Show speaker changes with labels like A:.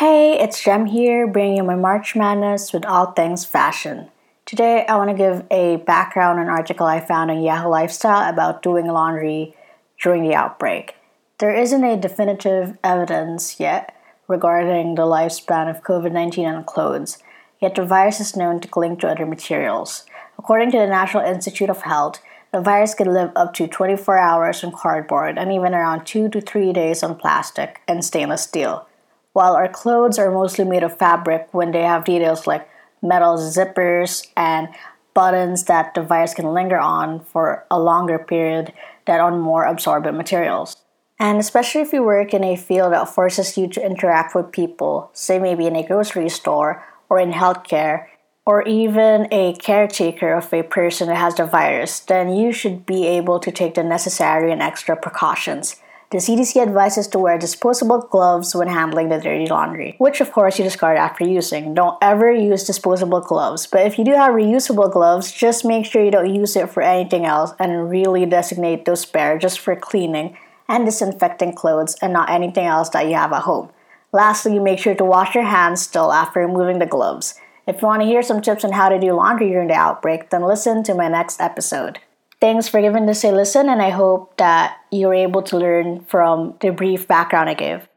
A: Hey, it's Jem here, bringing you my March Madness with all things fashion. Today, I want to give a background on an article I found on Yahoo Lifestyle about doing laundry during the outbreak. There isn't a definitive evidence yet regarding the lifespan of COVID 19 on clothes, yet the virus is known to cling to other materials. According to the National Institute of Health, the virus can live up to 24 hours on cardboard and even around 2 to 3 days on plastic and stainless steel. While our clothes are mostly made of fabric when they have details like metal zippers and buttons that the virus can linger on for a longer period than on more absorbent materials. And especially if you work in a field that forces you to interact with people, say maybe in a grocery store or in healthcare, or even a caretaker of a person that has the virus, then you should be able to take the necessary and extra precautions. The CDC advises to wear disposable gloves when handling the dirty laundry, which of course you discard after using. Don't ever use disposable gloves, but if you do have reusable gloves, just make sure you don't use it for anything else and really designate those spare just for cleaning and disinfecting clothes and not anything else that you have at home. Lastly, make sure to wash your hands still after removing the gloves. If you want to hear some tips on how to do laundry during the outbreak, then listen to my next episode. Thanks for giving this a listen, and I hope that you're able to learn from the brief background I gave.